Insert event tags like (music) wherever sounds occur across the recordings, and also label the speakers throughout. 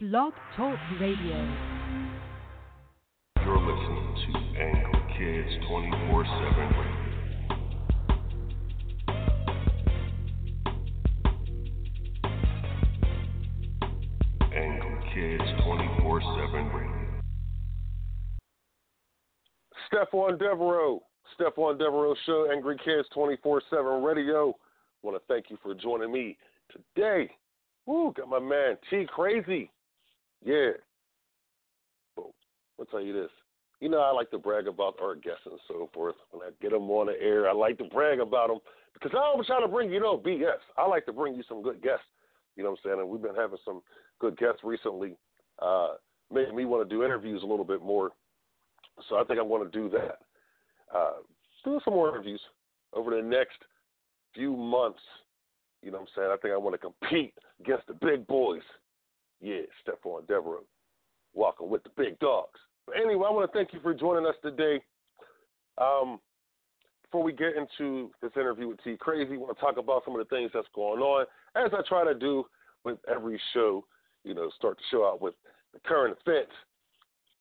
Speaker 1: Blog Talk Radio.
Speaker 2: You're listening to Angry Kids 24 7 Angry Kids 24 7 Radio.
Speaker 3: Stephon Devereux, Stephon Devereux Show, Angry Kids 24 7 Radio. want to thank you for joining me today. Woo, got my man T-Krazie. Yeah. Well, I'll tell you this. You know, I like to brag about our guests and so forth. When I get them on the air, I like to brag about them because I always try to bring you know BS. I like to bring you some good guests. You know what I'm saying? And we've been having some good guests recently, uh, making me want to do interviews a little bit more. So I think I want to do that. Uh, do some more interviews over the next few months. You know what I'm saying? I think I want to compete against the big boys. Yeah, Stephon Devereux, walking with the big dogs. But anyway, I want to thank you for joining us today. Um, before we get into this interview with T-Krazie, I want to talk about some of the things that's going on, as I try to do with every show. You know, start the show out with the current events.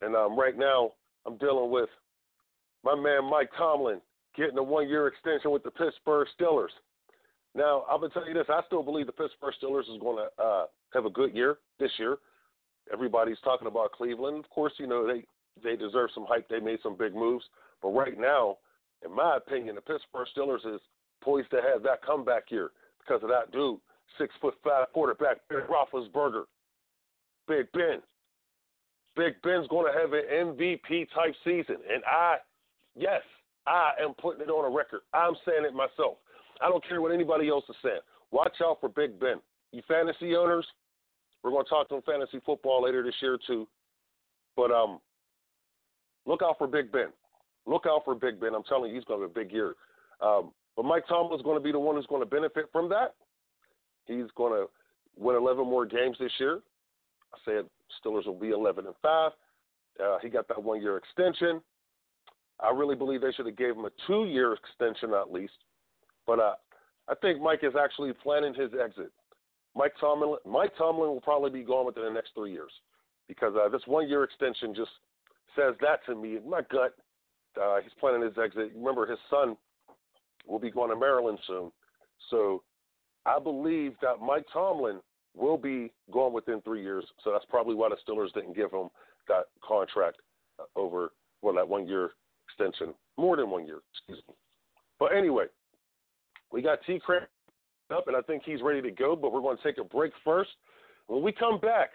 Speaker 3: And um, right now, I'm dealing with my man Mike Tomlin getting a one-year extension with the Pittsburgh Steelers. Now, I'm gonna tell you this: I still believe the Pittsburgh Steelers is going to uh, have a good year this year. Everybody's talking about Cleveland. Of course, you know they they deserve some hype. They made some big moves, but right now, in my opinion, the Pittsburgh Steelers is poised to have that comeback year because of that dude, six foot five quarterback, Ben Roethlisberger, Big Ben. Big Ben's going to have an MVP type season, and I, yes, I am putting it on a record. I'm saying it myself. I don't care what anybody else is saying. Watch out for Big Ben. You fantasy owners, we're going to talk to him fantasy football later this year too. But um, look out for Big Ben. Look out for Big Ben. I'm telling you, he's going to have a big year. Um, but Mike Tomlin's going to be the one who's going to benefit from that. He's going to win 11 more games this year. I said Steelers will be 11 and five. Uh, he got that one year extension. I really believe they should have gave him a two year extension at least. But uh, I think Mike is actually planning his exit. Mike Tomlin, Mike Tomlin will probably be gone within the next three years because uh, this one year extension just says that to me. In my gut, uh, he's planning his exit. Remember, his son will be going to Maryland soon. So I believe that Mike Tomlin will be gone within three years. So that's probably why the Steelers didn't give him that contract over, well, that one year extension, more than one year, excuse me. But anyway, we got T Craig up, and I think he's ready to go, but we're going to take a break first. When we come back,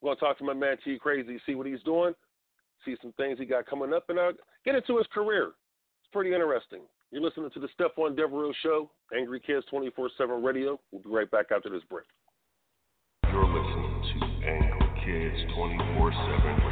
Speaker 3: we're going to talk to my man T-Krazie, see what he's doing, see some things he got coming up, and uh, get into his career. It's pretty interesting. You're listening to the Stephon Devereux Show, Angry Kids 24 7 Radio. We'll be right back after this break.
Speaker 2: You're listening to Angry Kids 24 7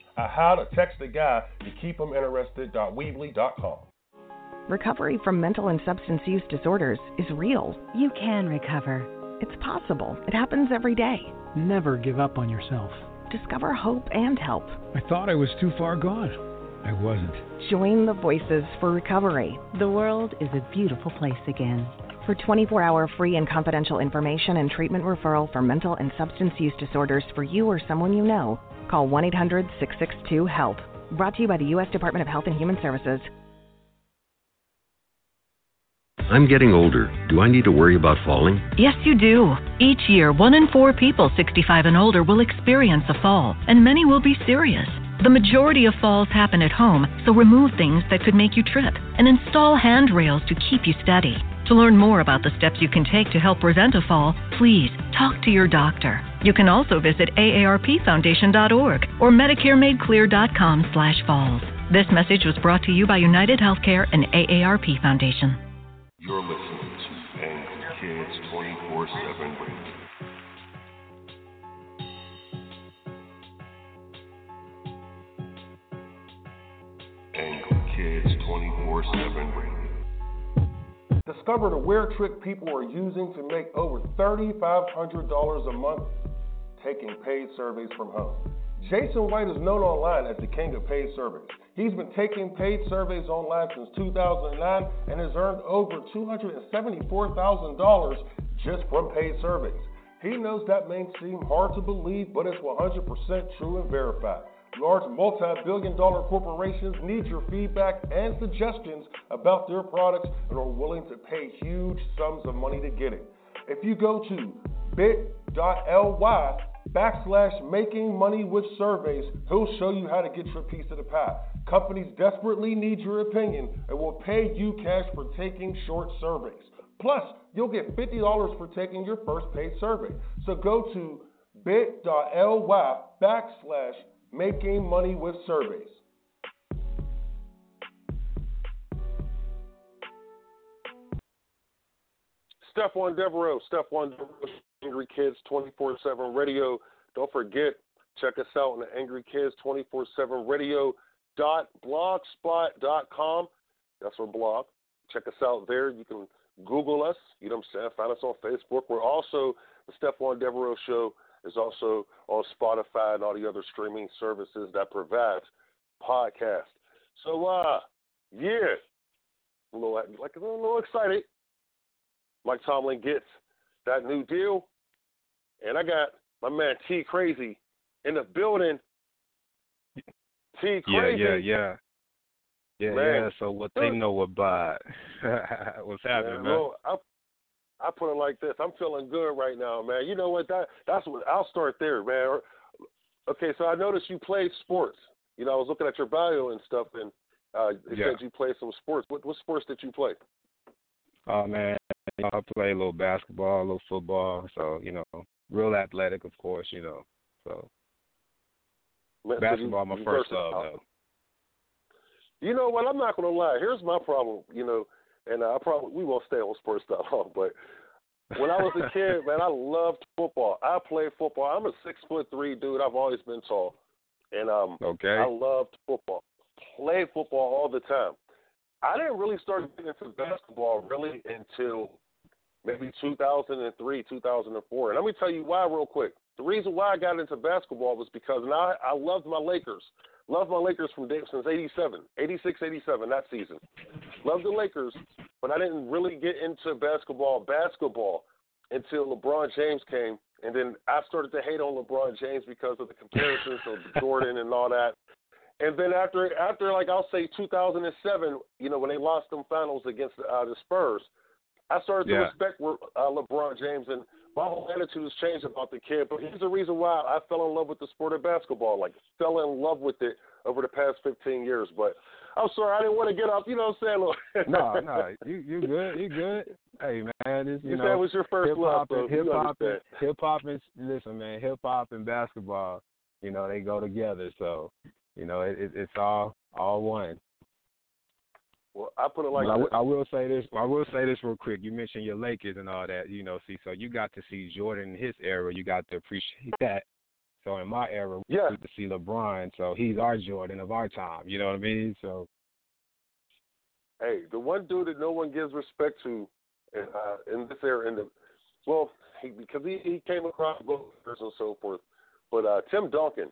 Speaker 3: at How to Text a Guy to Keep Him Interested.weebly.com.
Speaker 4: Recovery from mental and substance use disorders is real.
Speaker 5: You can recover.
Speaker 4: It's possible. It happens every day.
Speaker 6: Never give up on yourself.
Speaker 4: Discover hope and help.
Speaker 6: I thought I was too far gone. I wasn't.
Speaker 4: Join the Voices for Recovery.
Speaker 5: The world is a beautiful place again.
Speaker 4: For 24 hour free and confidential information and treatment referral for mental and substance use disorders for you or someone you know, call 1 800 662 HELP. Brought to you by the U.S. Department of Health and Human Services.
Speaker 7: I'm getting older. Do I need to worry about falling?
Speaker 8: Yes, you do. Each year, one in four people 65 and older will experience a fall, and many will be serious. The majority of falls happen at home, so remove things that could make you trip and install handrails to keep you steady. To learn more about the steps you can take to help prevent a fall, please talk to your doctor. You can also visit aarpfoundation.org or medicaremadeclear.com/falls. This message was brought to you by United Healthcare and AARP Foundation.
Speaker 2: You're listening to Angry Kids 24 7 radio. Angry Kids 24 7 radio.
Speaker 3: Discover the weird trick people are using to make over $3,500 a month taking paid surveys from home. Jason White is known online as the king of paid surveys. He's been taking paid surveys online since 2009 and has earned over $274,000 just from paid surveys. He knows that may seem hard to believe, but it's 100% true and verified. Large multi billion dollar corporations need your feedback and suggestions about their products and are willing to pay huge sums of money to get it. If you go to bit.ly backslash making money with surveys, he'll show you how to get your piece of the pie. Companies desperately need your opinion and will pay you cash for taking short surveys. Plus, you'll get $50 for taking your first paid survey. So go to bit.ly backslash making money with surveys. Stephon Devereux, Stephon Devereux, Angry Kids 24 7 Radio. Don't forget, check us out on the Angry Kids 24 7 Radio dot blogspot.com. That's our blog. Check us out there. You can Google us. You know what I'm saying? Find us on Facebook. We're also, the Stephon Devereux Show is also on Spotify and all the other streaming services that provide podcasts. So, uh, yeah, a little, like a little excited. Mike Tomlin gets that new deal, and I got my man T-Krazie in the building. T-Krazie.
Speaker 9: Yeah, yeah, yeah. Yeah,
Speaker 3: Man.
Speaker 9: yeah. So what they know about (laughs) what's happening, man?
Speaker 3: Well, I, put it like this: I'm feeling good right now, man. You know what? That that's what I'll start there, man. Okay, so I noticed you play sports. You know, I was looking at your bio and stuff, and uh, it
Speaker 9: Yeah.
Speaker 3: said you play some sports. What what sports did you play?
Speaker 9: Oh man, I play a little basketball, a little football. So you know, real athletic, of course. You know, so
Speaker 3: Man, so you-
Speaker 9: basketball my first love though.
Speaker 3: You know what? I'm not gonna lie. Here's my problem. You know, and I probably we won't stay on sports that long, but when I was a (laughs) kid, man, I loved football. I played football. I'm a six foot three dude. I've always been tall, and um,
Speaker 9: Okay.
Speaker 3: I loved football. Played football all the time. I didn't really start getting into basketball really until maybe 2003, 2004. And let me tell you why real quick. The reason why I got into basketball was because now I, I loved my Lakers. Loved my Lakers from day, since 87, 86, 87, that season. Loved the Lakers, but I didn't really get into basketball, basketball, until LeBron James came. And then I started to hate on LeBron James because of the comparisons of (laughs) Jordan and all that. And then after, after like I'll say 2007, you know, when they lost them finals against uh, the Spurs, I started to
Speaker 9: Yeah.
Speaker 3: respect uh, LeBron James, and my whole attitude has changed about the kid. But here's the reason why I fell in love with the sport of basketball. Like fell in love with it over the past 15 years. But I'm sorry, I didn't want to get off. You know what I'm saying? (laughs)
Speaker 9: no, no, you you good, you good. Hey man, it's, you
Speaker 3: You
Speaker 9: know,
Speaker 3: said it was your first love,
Speaker 9: hop
Speaker 3: so
Speaker 9: and hip hop and hip hop and listen, man, hip hop and basketball, you know, they go together. So, you know, it, it, it's all all one.
Speaker 3: Well, I put it like
Speaker 9: I, will say this. I will say this real quick. You mentioned your Lakers and all that. You know, see, so you got to see Jordan in his era. You got to appreciate that. So in my era, we
Speaker 3: Yeah.
Speaker 9: to see LeBron. So he's our Jordan of our time. You know what I mean? So
Speaker 3: hey, the one dude that no one gives respect to in, uh, in this era, in the well, he, because he, he came across goalkeepers and so forth. But uh, Tim Duncan,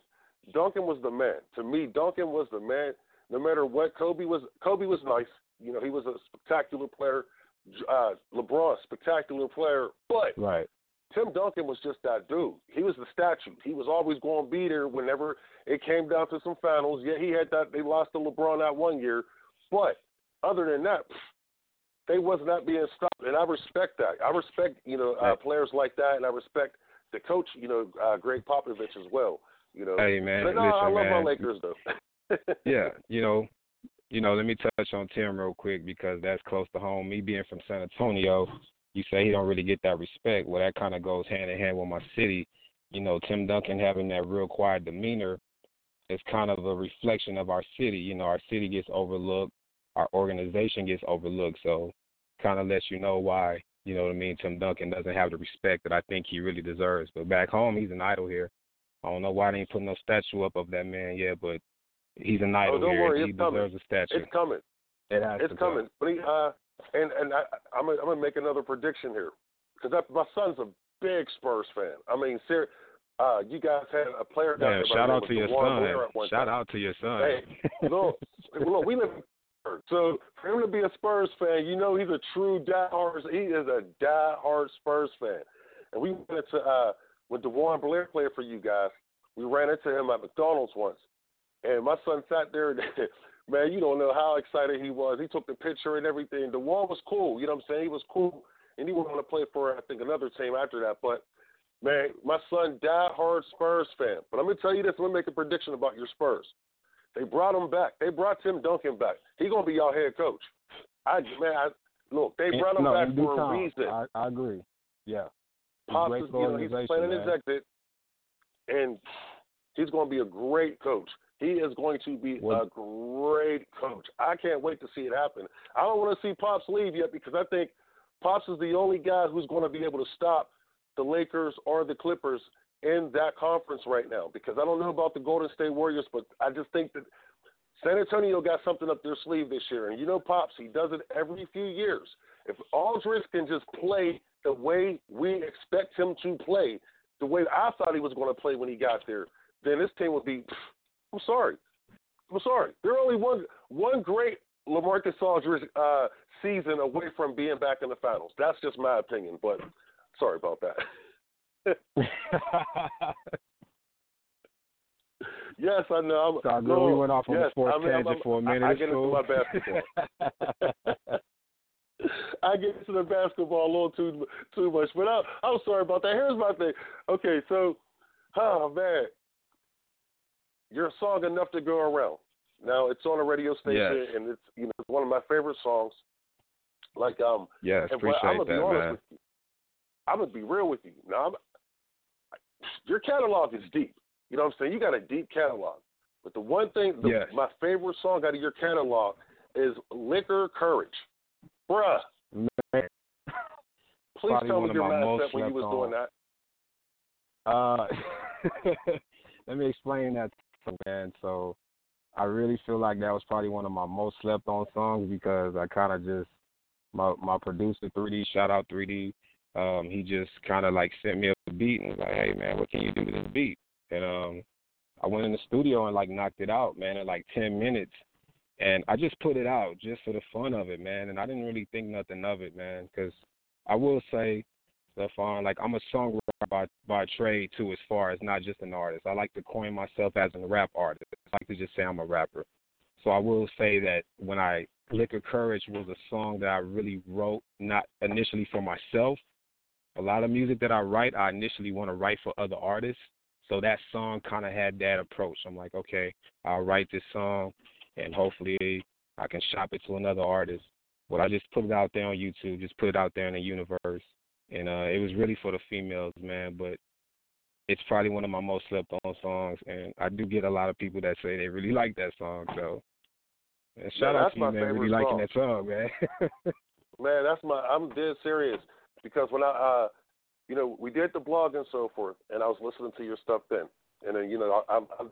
Speaker 3: Duncan was the man. To me, Duncan was the man. No matter what, Kobe was. Kobe was nice. You know, he was a spectacular player. Uh, LeBron, spectacular player. But
Speaker 9: right.
Speaker 3: Tim Duncan was just that dude. He was the statue. He was always going to be there whenever it came down to some finals. Yeah, he had that. They lost to LeBron that one year, but other than that, they was not being stopped, and I respect that. I respect you know uh, players like that, and I respect the coach. You know, uh, Gregg Popovich as well. You know,
Speaker 9: Hey man,
Speaker 3: but no,
Speaker 9: listen,
Speaker 3: I love
Speaker 9: man.
Speaker 3: my Lakers though. (laughs)
Speaker 9: yeah, you know, you know, let me touch on Tim real quick because that's close to home. Me being from San Antonio, you say he don't really get that respect. Well, that kind of goes hand in hand with my city. You know, Tim Duncan having that real quiet demeanor is kind of a reflection of our city. You know, our city gets overlooked, our organization gets overlooked. So, kind of lets you know why you know what I mean, Tim Duncan doesn't have the respect that I think he really deserves. But back home, he's an idol here. I don't know why they ain't putting no statue up of that man yet, but he's an idol
Speaker 3: oh, don't
Speaker 9: here.
Speaker 3: Worry,
Speaker 9: he
Speaker 3: it's
Speaker 9: deserves
Speaker 3: coming.
Speaker 9: a statue.
Speaker 3: It's coming.
Speaker 9: It has
Speaker 3: it's
Speaker 9: to
Speaker 3: coming. But he, uh, and and I, I'm gonna, I'm gonna make another prediction here because my son's a big Spurs fan. I mean, ser- uh, you guys had a player down
Speaker 9: Yeah,
Speaker 3: there.
Speaker 9: shout out to your
Speaker 3: of DeJuan Blair
Speaker 9: son. Shout
Speaker 3: time.
Speaker 9: out to your son.
Speaker 3: Hey, (laughs) look, look, we live. So for him to be a Spurs fan, you know he's a true diehard. He is a diehard Spurs fan. And we went into uh, when DeJuan Blair played for you guys. We ran into him at McDonald's once, and my son sat there. And, (laughs) man, you don't know how excited he was. He took the picture and everything. DeJuan was cool. You know what I'm saying? He was cool, and he went on to play for I think another team after that. But man, my son died hard Spurs fan. But I'm gonna tell you this. I'm gonna make a prediction about your Spurs. They brought him back. They brought Tim Duncan back. He's gonna be your head coach. I man, I, look, they brought him
Speaker 9: no,
Speaker 3: back for a reason.
Speaker 9: I, I agree. Yeah.
Speaker 3: Pops is, you know, he's planning
Speaker 9: man.
Speaker 3: his exit, and he's going to be a great coach. He is going to be
Speaker 9: What-
Speaker 3: a great coach. I can't wait to see it happen. I don't want to see Pops leave yet because I think Pops is the only guy who's going to be able to stop the Lakers or the Clippers in that conference right now. Because I don't know about the Golden State Warriors, but I just think that San Antonio got something up their sleeve this year. And you know, Pops, he does it every few years. If Aldridge can just play the way we expect him to play, the way I thought he was going to play when he got there, then this team would be. I'm sorry. I'm sorry. They're only one one great LaMarcus Aldridge uh, season away from being back in the finals. That's just my opinion, but sorry about that. (laughs) yes, I know. I'm,
Speaker 9: So I
Speaker 3: no,
Speaker 9: we went off on
Speaker 3: yes,
Speaker 9: the sports
Speaker 3: I mean,
Speaker 9: tangent for a minute
Speaker 3: I, I get into my basketball. (laughs) I get into the basketball a little too too much, but I, I'm sorry about that. Here's my thing. Okay, so, oh man, your song enough to go around. Now it's on a radio station,
Speaker 9: Yes.
Speaker 3: and it's you know it's one of my favorite songs. Like um,
Speaker 9: yes,
Speaker 3: and
Speaker 9: appreciate
Speaker 3: I'm gonna
Speaker 9: that,
Speaker 3: be honest
Speaker 9: man.
Speaker 3: with you. I'm gonna be real with you. Now, I'm, your catalog is deep. You know what I'm saying? You got a deep catalog. But the one thing, the,
Speaker 9: Yes.
Speaker 3: my favorite song out of your catalog is "Liquor Courage." Bruh,
Speaker 9: Man,
Speaker 3: please
Speaker 9: Probably
Speaker 3: tell me your mindset when you was
Speaker 9: slept
Speaker 3: doing that.
Speaker 9: Uh, (laughs) let me explain that, man. So, I really feel like that was probably one of my most slept on songs because I kind of just my my producer 3D, shout out 3D. Um, he just kind of like sent me a beat and was like, "Hey, man, what can you do to this beat?" And um, I went in the studio and like knocked it out, man, in like 10 minutes. And I just put it out just for the fun of it, man. And I didn't really think nothing of it, man, because I will say Stephon, like I'm a songwriter by by trade too, as far as not just an artist. I like to coin myself as a rap artist. I like to just say I'm a rapper. So I will say that when I Liquor Courage was a song that I really wrote, not initially for myself. A lot of music that I write, I initially want to write for other artists. So that song kind of had that approach. I'm like, okay, I'll write this song, and hopefully I can shop it to another artist. But I just put it out there on YouTube, just put it out there in the universe, and uh, it was really for the females, man. But it's probably one of my most slept on songs, and I do get a lot of people that say they really like that song. So, and shout
Speaker 3: Man,
Speaker 9: out to you, man, really
Speaker 3: favorite
Speaker 9: liking that song, man. (laughs)
Speaker 3: Man, that's my. I'm dead serious because when I, uh, you know, we did the blog and so forth, and I was listening to your stuff then, and then you know, I, I'm, I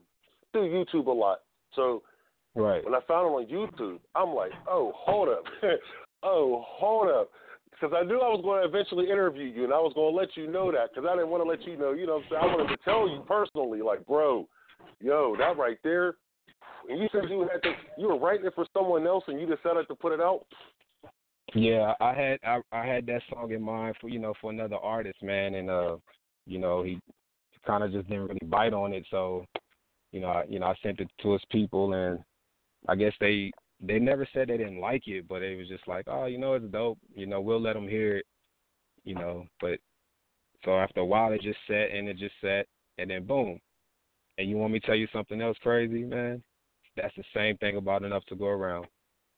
Speaker 3: do YouTube a lot, so
Speaker 9: right.
Speaker 3: when I found it on YouTube, I'm like, oh, hold up, (laughs) oh, hold up. Because I knew I was going to eventually interview you, and I was going to let you know that. Because I didn't want to let you know, you know, I'm saying? I wanted to tell you personally, like, bro, yo, that right there. And you said you had to, you were writing it for someone else, and you decided to put it out.
Speaker 9: Yeah, I had I, I had that song in mind for you know for another artist, man, and uh, you know he kind of just didn't really bite on it, so you know I, you know I sent it to his people, and I guess they they never said they didn't like it, but it was just like, oh, you know it's dope, you know we'll let them hear it, you know, but so after a while it just sat and it just sat, and then boom, and you want me to tell you something else crazy, man? That's the same thing about enough to go around.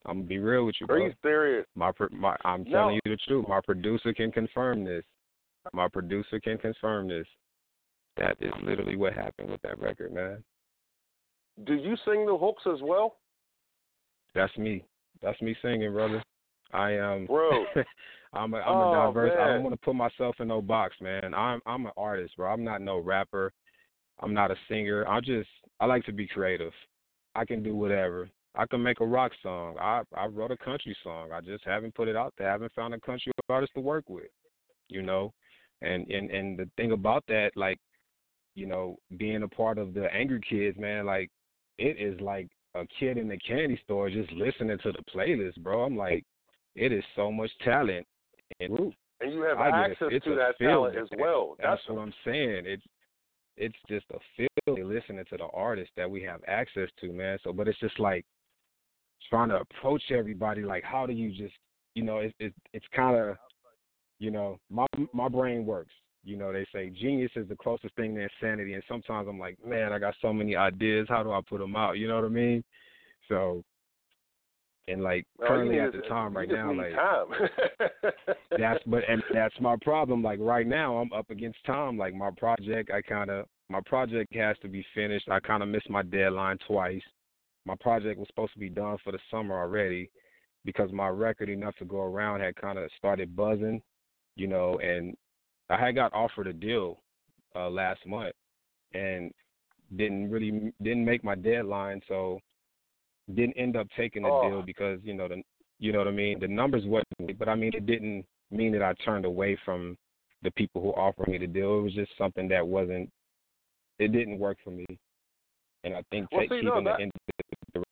Speaker 9: I'm gonna be real with you, bro.
Speaker 3: Are you serious?
Speaker 9: My, my I'm
Speaker 3: No.
Speaker 9: telling you the truth. My producer can confirm this. My producer can confirm this. That is literally what happened with that record, man.
Speaker 3: Do you sing the hooks as well?
Speaker 9: That's me. That's me singing, brother. I am,
Speaker 3: bro. (laughs)
Speaker 9: I'm a, I'm
Speaker 3: oh,
Speaker 9: a diverse.
Speaker 3: Man.
Speaker 9: I don't want to put myself in no box, man. I'm I'm an artist, bro. I'm not no rapper. I'm not a singer. I just I like to be creative. I can do whatever. I can make a rock song. I I wrote a country song. I just haven't put it out there. I haven't found a country artist to work with. You know, and and and the thing about that, like, you know, being a part of the Angry Kids, man, like, it is like a kid in the candy store just listening to the playlist, bro. I'm like, it is so much talent in.
Speaker 3: And you have
Speaker 9: I
Speaker 3: access to that talent as well.
Speaker 9: That's, what I'm saying. It's it's just a feeling listening to the artists that we have access to, man. So, but it's just like trying to approach everybody. Like, how do you just, you know, it's it, it's kind of, you know, my my brain works. You know, they say genius is the closest thing to insanity, and sometimes I'm like, man, I got so many ideas. How do I put them out? You know what I mean? So, and like
Speaker 3: Well,
Speaker 9: currently at
Speaker 3: just-
Speaker 9: the time right now, like
Speaker 3: time.
Speaker 9: that's but (laughs) and that's my problem. Like right now, I'm up against time. Like my project, I kind of my project has to be finished. I kind of missed my deadline twice. My project was supposed to be done for the summer already because my record enough to go around had kind of started buzzing, you know, and I had got offered a deal uh last month and didn't really didn't make my deadline, so didn't end up taking the
Speaker 3: Oh.
Speaker 9: deal because you know the you know what I mean. The numbers wasn't, but I mean it didn't mean that I turned away from the people who offered me the deal. It was just something that wasn't. It didn't work for me, and I think
Speaker 3: Well,
Speaker 9: take,
Speaker 3: see, no,
Speaker 9: keeping
Speaker 3: that-
Speaker 9: the. Ind-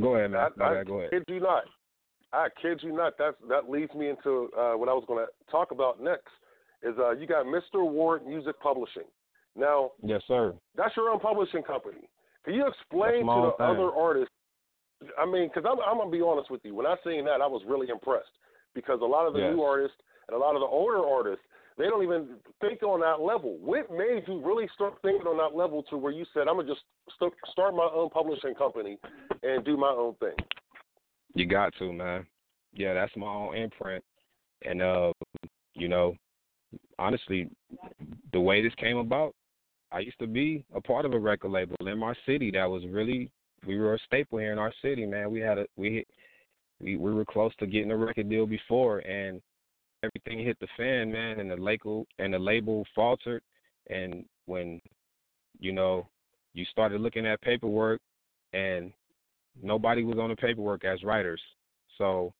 Speaker 9: go ahead, man.
Speaker 3: I, I
Speaker 9: go ahead.
Speaker 3: kid you not. I kid you not. That's that leads me into uh, what I was going to talk about next. Is uh, you got Mr. Ward Music Publishing. Now
Speaker 9: Yes, sir.
Speaker 3: that's your own publishing company. Can you explain to the
Speaker 9: thing.
Speaker 3: other artists? I mean, because I'm, I'm gonna be honest with you. When I seen that, I was really impressed because a lot of the
Speaker 9: Yes.
Speaker 3: new artists and a lot of the older artists, they don't even think on that level. What made you really start thinking on that level to where you said, "I'm gonna just st- start my own publishing company and do my own thing"?
Speaker 9: You got to, man. Yeah, that's my own imprint. And uh, you know, honestly, the way this came about, I used to be a part of a record label in my city that was really we were a staple here in our city, man. We had a we we we were close to getting a record deal before and everything hit the fan, man, and the label and the label faltered and when you know, you started looking at paperwork and nobody was on the paperwork as writers. So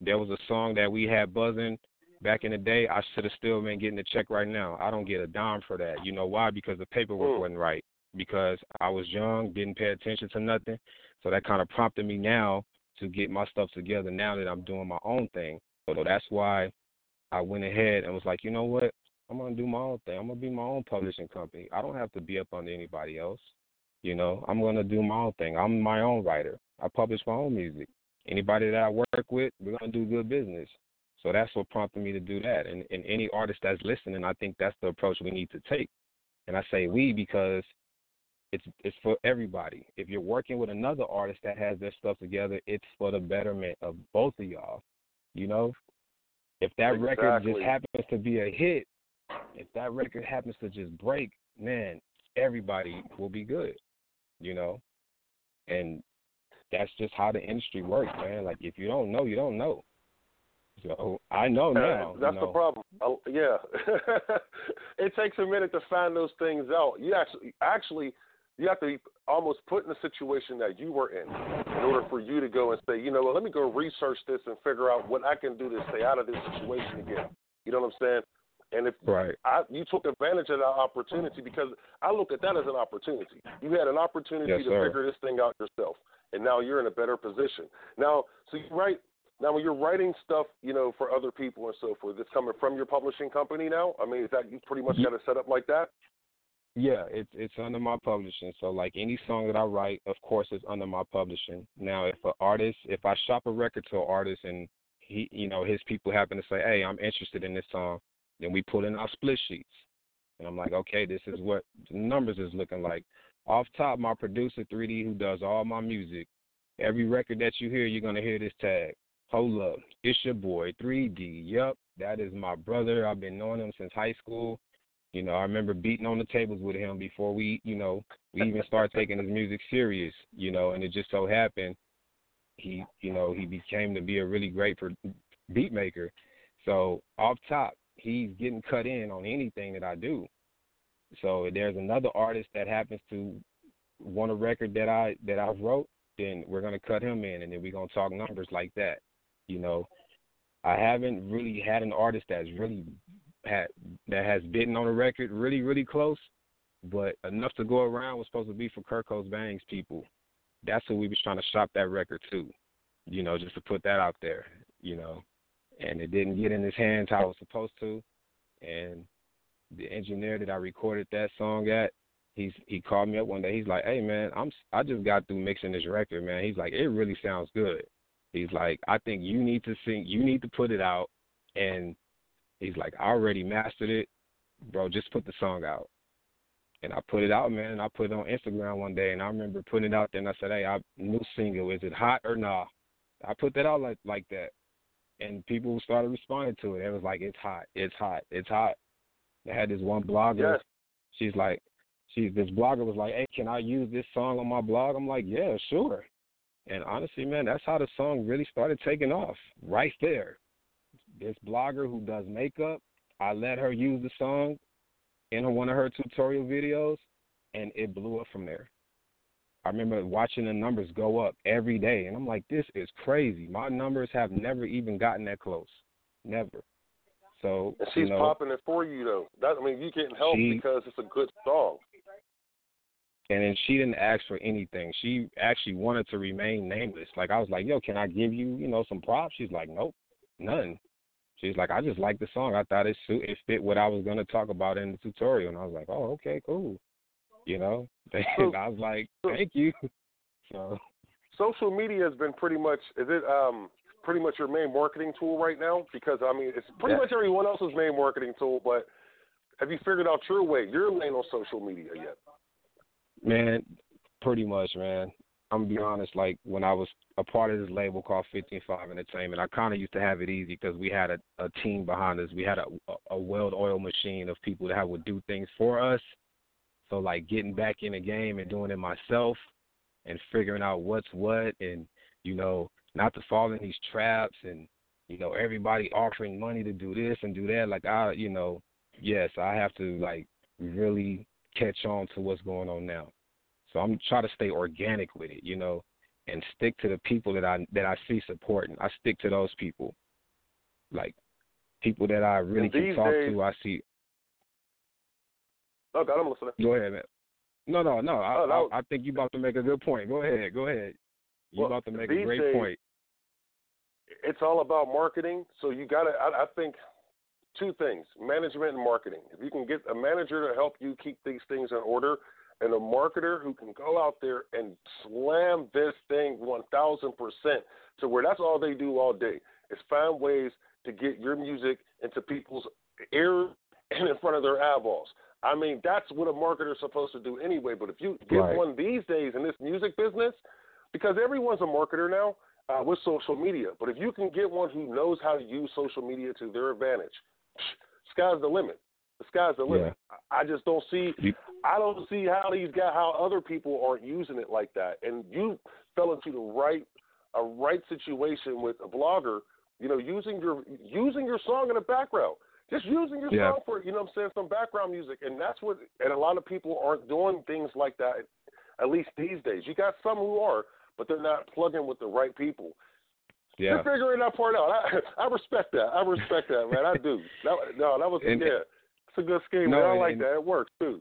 Speaker 9: there was a song that we had buzzing back in the day. I should have still been getting a check right now. I don't get a dime for that. You know why? Because the paperwork
Speaker 3: Mm.
Speaker 9: wasn't right. Because I was young, didn't pay attention to nothing. So that kind of prompted me now to get my stuff together now that I'm doing my own thing. So that's why I went ahead and was like, you know what? I'm gonna do my own thing. I'm gonna be my own publishing company. I don't have to be up under anybody else. You know, I'm gonna do my own thing. I'm my own writer. I publish my own music. Anybody that I work with, we're gonna do good business. So that's what prompted me to do that. And and any artist that's listening, I think that's the approach we need to take. And I say we because it's it's for everybody. If you're working with another artist that has their stuff together, it's for the betterment of both of y'all. You know? If that record just happens to be a hit, if that record happens to just break, man, everybody will be good. You know? And that's just how the industry works, man. Like if you don't know, you don't know. So I know now.
Speaker 3: Uh, that's
Speaker 9: you
Speaker 3: the problem. Uh, yeah, (laughs) it takes a minute to find those things out. You actually, actually, you have to be almost put in the situation that you were in, in order for you to go and say, you know, what, let me go research this and figure out what I can do to stay out of this situation again. You know what I'm saying? And if
Speaker 9: Right.
Speaker 3: I, you took advantage of that opportunity because I look at that as an opportunity. You had an opportunity
Speaker 9: Yes,
Speaker 3: to
Speaker 9: sir.
Speaker 3: figure this thing out yourself, and now you're in a better position. Now, so you write now when you're writing stuff, you know, for other people and so forth. It's coming from your publishing company now. I mean, is that you pretty much got it set up like that?
Speaker 9: Yeah, it's it's under my publishing. So like any song that I write, of course, it's under my publishing. Now, if an artist, if I shop a record to an artist and he, you know, his people happen to say, "Hey, I'm interested in this song," then we put in our split sheets, and I'm like, "Okay, this is what the numbers is looking like." Off top, my producer 3D, who does all my music, every record that you hear, you're gonna hear this tag. Hold up, it's your boy 3D. Yep, that is my brother. I've been knowing him since high school. You know, I remember beating on the tables with him before we, you know, we even started taking his music serious, you know, and it just so happened he you know he became to be a really great beat maker. So off top, he's getting cut in on anything that I do. So if there's another artist that happens to want a record that I that I wrote, then we're gonna cut him in, and then we're gonna talk numbers like that. You know, I haven't really had an artist that's really had that has bitten on a record really really close, but enough to go around was supposed to be for Kirko Bangz's people. That's who we was trying to shop that record to. You know, just to put that out there. You know, and it didn't get in his hands how it was supposed to, and the engineer that I recorded that song at, he's he called me up one day. He's like, "Hey man, I'm I just got through mixing this record, man." He's like, "It really sounds good." He's like, "I think you need to sing, you need to put it out." And he's like, "I already mastered it, bro. Just put the song out." And I put it out, man. And I put it on Instagram one day, and I remember putting it out there, and I said, "Hey, I new single. Is it hot or nah?" I put that out like like that, and people started responding to it. It was like, "It's hot. It's hot. It's hot." They had this one blogger.
Speaker 3: Yes.
Speaker 9: She's like, she's this blogger was like, "Hey, can I use this song on my blog?" I'm like, "Yeah, sure." And honestly, man, that's how the song really started taking off. Right there, this blogger who does makeup, I let her use the song in one of her tutorial videos, and it blew up from there. I remember watching the numbers go up every day, and I'm like, "This is crazy." My numbers have never even gotten that close, never. So
Speaker 3: and she's
Speaker 9: you know,
Speaker 3: popping it for you though. That I mean, you can't help
Speaker 9: She-
Speaker 3: because it's a good song.
Speaker 9: and then she didn't ask for anything. She actually wanted to remain nameless. Like I was like, "Yo, can I give you, you know, some props?" She's like, "Nope, none." She's like, "I just like the song. I thought it suit it fit what I was gonna talk about in the tutorial." And I was like, "Oh, okay, cool." You know, (laughs) and I was like, "Thank you." (laughs) So
Speaker 3: Social media has been pretty much is it um pretty much your main marketing tool right now? Because I mean, it's pretty
Speaker 9: Yeah.
Speaker 3: much everyone else's main marketing tool. But have you figured out your way, your lane on social media yet?
Speaker 9: Man, pretty much, man. I'm gonna be honest. Like when I was a part of this label called 15-5 Entertainment, I kind of used to have it easy because we had a, a team behind us. We had a, a well-oiled machine of people that would do things for us. So like getting back in the game and doing it myself, and figuring out what's what, and you know not to fall in these traps, and you know everybody offering money to do this and do that. Like I, you know, yes, I have to like really catch on to what's going on now. So I'm trying to stay organic with it, you know, and stick to the people that I that I see supporting. I stick to those people, like people that I really can talk
Speaker 3: days-
Speaker 9: to. I see.
Speaker 3: Oh God, I'm listening.
Speaker 9: Go ahead, man. No, no, no. I,
Speaker 3: Oh, no.
Speaker 9: I, I think you about to make a good point. Go ahead, go ahead. You
Speaker 3: Well,
Speaker 9: about to make a great
Speaker 3: days-
Speaker 9: point.
Speaker 3: It's all about marketing. So you got to. I, I think two things: management and marketing. If you can get a manager to help you keep these things in order, and a marketer who can go out there and slam this thing one thousand percent to where that's all they do all day is find ways to get your music into people's ears and in front of their eyeballs. I mean, that's what a marketer's supposed to do anyway. But if you get
Speaker 9: Right.
Speaker 3: one these days in this music business, because everyone's a marketer now uh, with social media. But if you can get one who knows how to use social media to their advantage, sky's the limit. The sky's the limit. I I just don't see. I don't see how these guys, how other people aren't using it like that. And you fell into the right, a right situation with a blogger. You know, using your using your song in the background, just using your
Speaker 9: Yeah.
Speaker 3: for you know what I'm saying some background music, and that's what. And a lot of people aren't doing things like that, at least these days. You got some who are, but they're not plugging with the right people.
Speaker 9: Yeah.
Speaker 3: You're figuring that part out. I, (laughs) I respect that. I respect that, man. I do. That, no, that was
Speaker 9: And-
Speaker 3: yeah. It's a good scheme.
Speaker 9: No,
Speaker 3: man. I like
Speaker 9: and-
Speaker 3: that. It works too.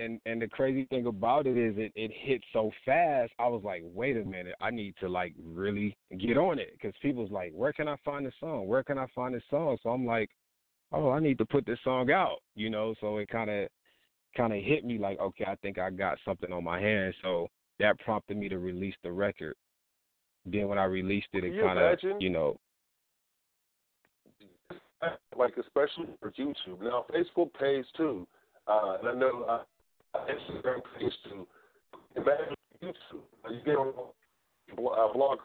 Speaker 9: and and the crazy thing about it is it it hit so fast. I was like, wait a minute, I need to like really get on it because people's like, where can I find this song? Where can I find this song? So I'm like, oh, I need to put this song out, you know. So it kind of kind of hit me like, okay, I think I got something on my hands. So that prompted me to release the record. Then when I released it, it kind of, you know, (laughs)
Speaker 3: like especially for YouTube. Now Facebook pays too, uh, and I know uh, Instagram pays too. Imagine YouTube. You get on a uh, blog,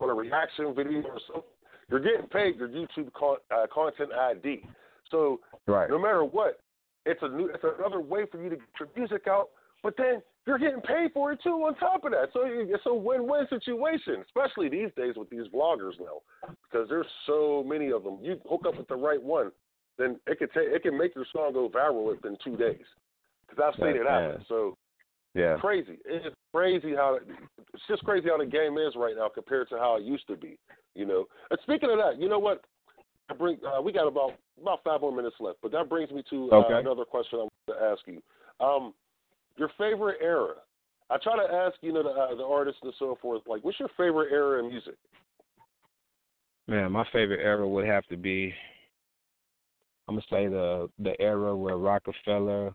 Speaker 3: on a reaction video or something. You're getting paid your YouTube con- uh, content ID. So
Speaker 9: right,
Speaker 3: no matter what, it's a new, it's another way for you to get your music out. But then you're getting paid for it too. On top of that, so it's a win-win situation, especially these days with these vloggers now, because there's so many of them. You hook up with the right one, then it could take it can make your song go viral within two days. Because I've seen it happen. So
Speaker 9: yeah,
Speaker 3: crazy. It's crazy how it's just crazy how the game is right now compared to how it used to be. You know. And speaking of that, you know what? I bring uh, we got about about five more minutes left, but that brings me to uh,
Speaker 9: okay.
Speaker 3: another question I want to ask you. Um, your favorite era. I try to ask, you know, the, uh, the artists and so forth. Like, what's your favorite era in music?
Speaker 9: Man, my favorite era would have to be. I'm gonna say the the era where Roc-A-Fella,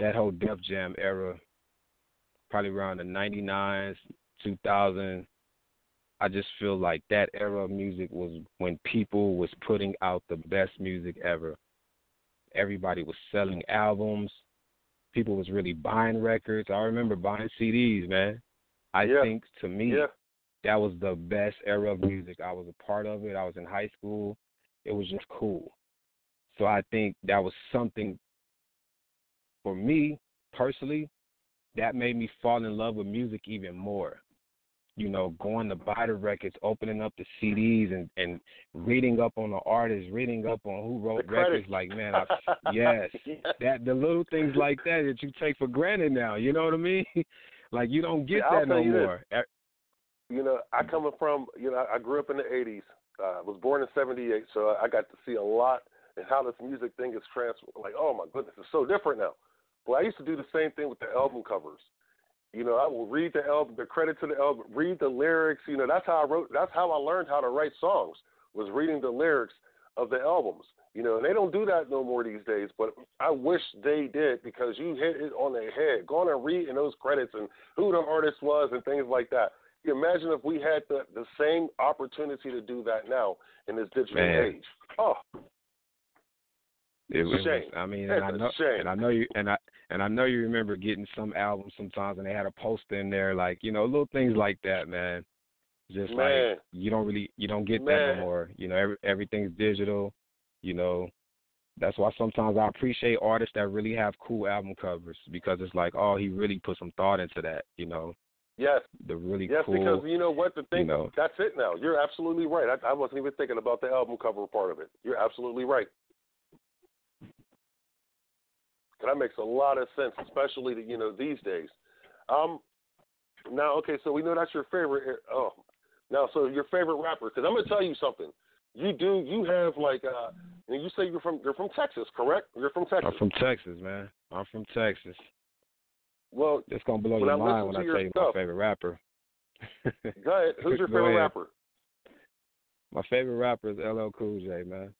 Speaker 9: that whole Def Jam era, probably around the '99s, 2000. I just feel like that era of music was when people was putting out the best music ever. Everybody was selling albums people was really buying records. I remember buying CDs, man. I
Speaker 3: yeah.
Speaker 9: think to me
Speaker 3: yeah.
Speaker 9: that was the best era of music. I was a part of it. I was in high school. It was just cool. So I think that was something for me personally that made me fall in love with music even more you know, going to buy the records, opening up the CDs, and and reading up on the artists, reading up on who wrote records. Like, man, I, (laughs) yes, that the little things like that that you take for granted now. You know what I mean? (laughs) like you don't get
Speaker 3: yeah,
Speaker 9: that no
Speaker 3: you
Speaker 9: more.
Speaker 3: This. You know, I coming from, you know, I grew up in the '80s. Uh, was born in '78, so I got to see a lot and how this music thing is transferred. Like, oh my goodness, it's so different now. Well, I used to do the same thing with the album covers. You know, I will read the album, the credit to the album, read the lyrics. You know, that's how I wrote. That's how I learned how to write songs. Was reading the lyrics of the albums. You know, and they don't do that no more these days. But I wish they did because you hit it on the head. Going and reading those credits and who the artist was and things like that. You imagine if we had the the same opportunity to do that now in this digital
Speaker 9: Man.
Speaker 3: age. Oh,
Speaker 9: it was. I mean, and I know, and I know you, and I, and I know you remember getting some albums sometimes, and they had a poster in there, like you know, little things like that, man. Just
Speaker 3: Man.
Speaker 9: like you don't really, you don't get that
Speaker 3: Man.
Speaker 9: no more. You know, every, everything's digital. You know, that's why sometimes I appreciate artists that really have cool album covers because it's like, oh, he really put some thought into that. You know,
Speaker 3: yes.
Speaker 9: the really
Speaker 3: Yes,
Speaker 9: cool.
Speaker 3: because you know what the thing.
Speaker 9: you know.
Speaker 3: That's it now. You're absolutely right. I, I wasn't even thinking about the album cover part of it. You're absolutely right. And that makes a lot of sense, especially you know these days. Um, now, okay, so we know that's your favorite. Oh, now, so your favorite rapper? Because I'm gonna tell you something. You do. You have like. uh and You say you're from. You're from Texas, correct? You're from Texas.
Speaker 9: I'm from Texas, man. I'm from Texas.
Speaker 3: Well,
Speaker 9: It's gonna blow your mind when I tell you my favorite rapper. (laughs)
Speaker 3: go ahead. Who's your favorite
Speaker 9: ahead.
Speaker 3: rapper?
Speaker 9: My favorite rapper is LL Cool J, man.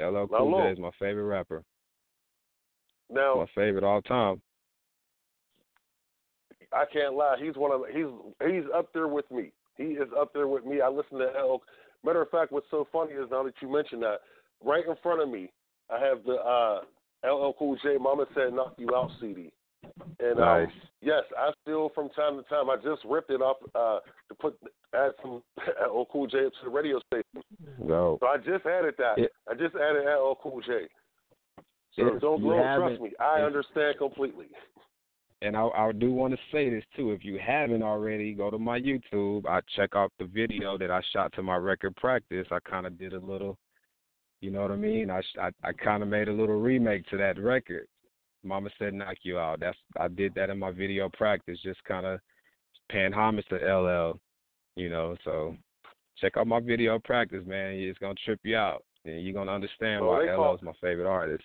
Speaker 9: LL Cool. J is my favorite rapper.
Speaker 3: Now,
Speaker 9: My favorite all time.
Speaker 3: I can't lie. He's one of he's he's up there with me. He is up there with me. I listen to L. Matter of fact, what's so funny is now that you mentioned that, right in front of me, I have the uh, LL Cool J "Mama Said Knock You Out" CD. And
Speaker 9: Nice.
Speaker 3: um, yes, I still from time to time I just ripped it off uh, to put add some (laughs) LL Cool J to the radio station.
Speaker 9: No.
Speaker 3: So I just added that.
Speaker 9: It-
Speaker 3: I just added LL Cool J. So don't, don't trust me. I understand completely.
Speaker 9: And I, I do want to say this too. If you haven't already, go to my YouTube. I check out the video that I shot to my record practice. I kind of did a little, you know what I mean? I I, I kind of made a little remake to that record. Mama said knock you out. That's I did that in my video practice, just kind of paying homage to LL. You know, so check out my video practice, man. It's gonna trip you out, and you're gonna understand why LL is my favorite artist.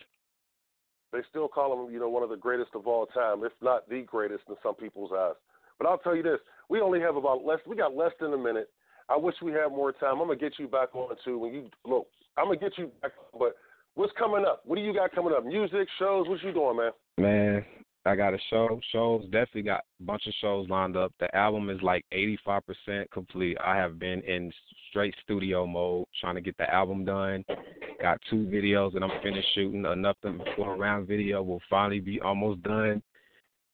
Speaker 3: They still call him, you know, one of the greatest of all time, if not the greatest in some people's eyes. But I'll tell you this: we only have about less. We got less than a minute. I wish we had more time. I'm gonna get you back on too. When you look, I'm gonna get you back. But what's coming up? What do you got coming up? Music, shows? What you doing, man?
Speaker 9: Man, I got a show. Shows definitely got a bunch of shows lined up. The album is like 85% complete. I have been in straight studio mode trying to get the album done. Got two videos that I'm finished shooting. Enough to for a round video will finally be almost done.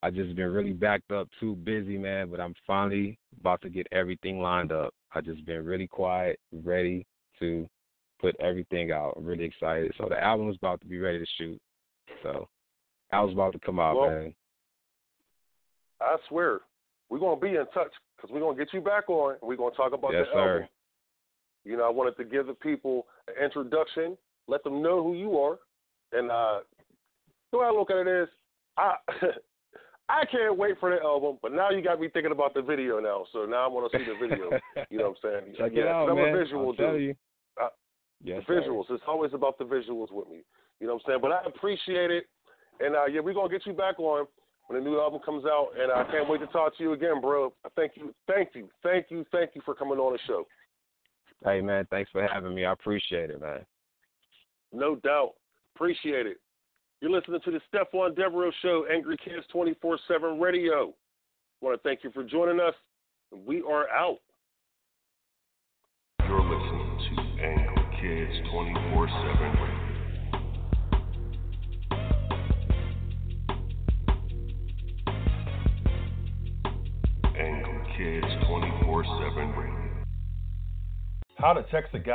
Speaker 9: I just been really backed up, too busy, man. But I'm finally about to get everything lined up. I just been really quiet, ready to put everything out. I'm really excited. So the album is about to be ready to shoot. So album's about to come out,
Speaker 3: Well,
Speaker 9: man.
Speaker 3: I swear, we're gonna be in touch because we're gonna get you back on. and We're gonna talk about
Speaker 9: Yes,
Speaker 3: the album.
Speaker 9: sir.
Speaker 3: You know, I wanted to give the people an introduction, let them know who you are, and uh, the way I look at it is, I (laughs) I can't wait for the album, but now you got me thinking about the video now. So now I want to see the video. you know what I'm saying? (laughs)
Speaker 9: Check
Speaker 3: yeah,
Speaker 9: it out,
Speaker 3: I'm
Speaker 9: man.
Speaker 3: a visual
Speaker 9: I'll tell
Speaker 3: dude.
Speaker 9: you.
Speaker 3: Uh,
Speaker 9: Yes,
Speaker 3: the
Speaker 9: sir.
Speaker 3: visuals. It's always about the visuals with me. You know what I'm saying? But I appreciate it. And uh, yeah, we're gonna get you back on when the new album comes out, and I can't wait to talk to you again, bro. Thank you, thank you, thank you, thank you for coming on the show.
Speaker 9: Hey, man, thanks for having me. I appreciate it, man.
Speaker 3: No doubt, appreciate it. You're listening to the Stephon Devereux Show, Angry Kids 24/7 Radio. Want to thank you for joining us. We are out.
Speaker 2: You're listening to Angry Kids 24 7 Radio. Kids 24 7 Radio.
Speaker 3: How to text a guy.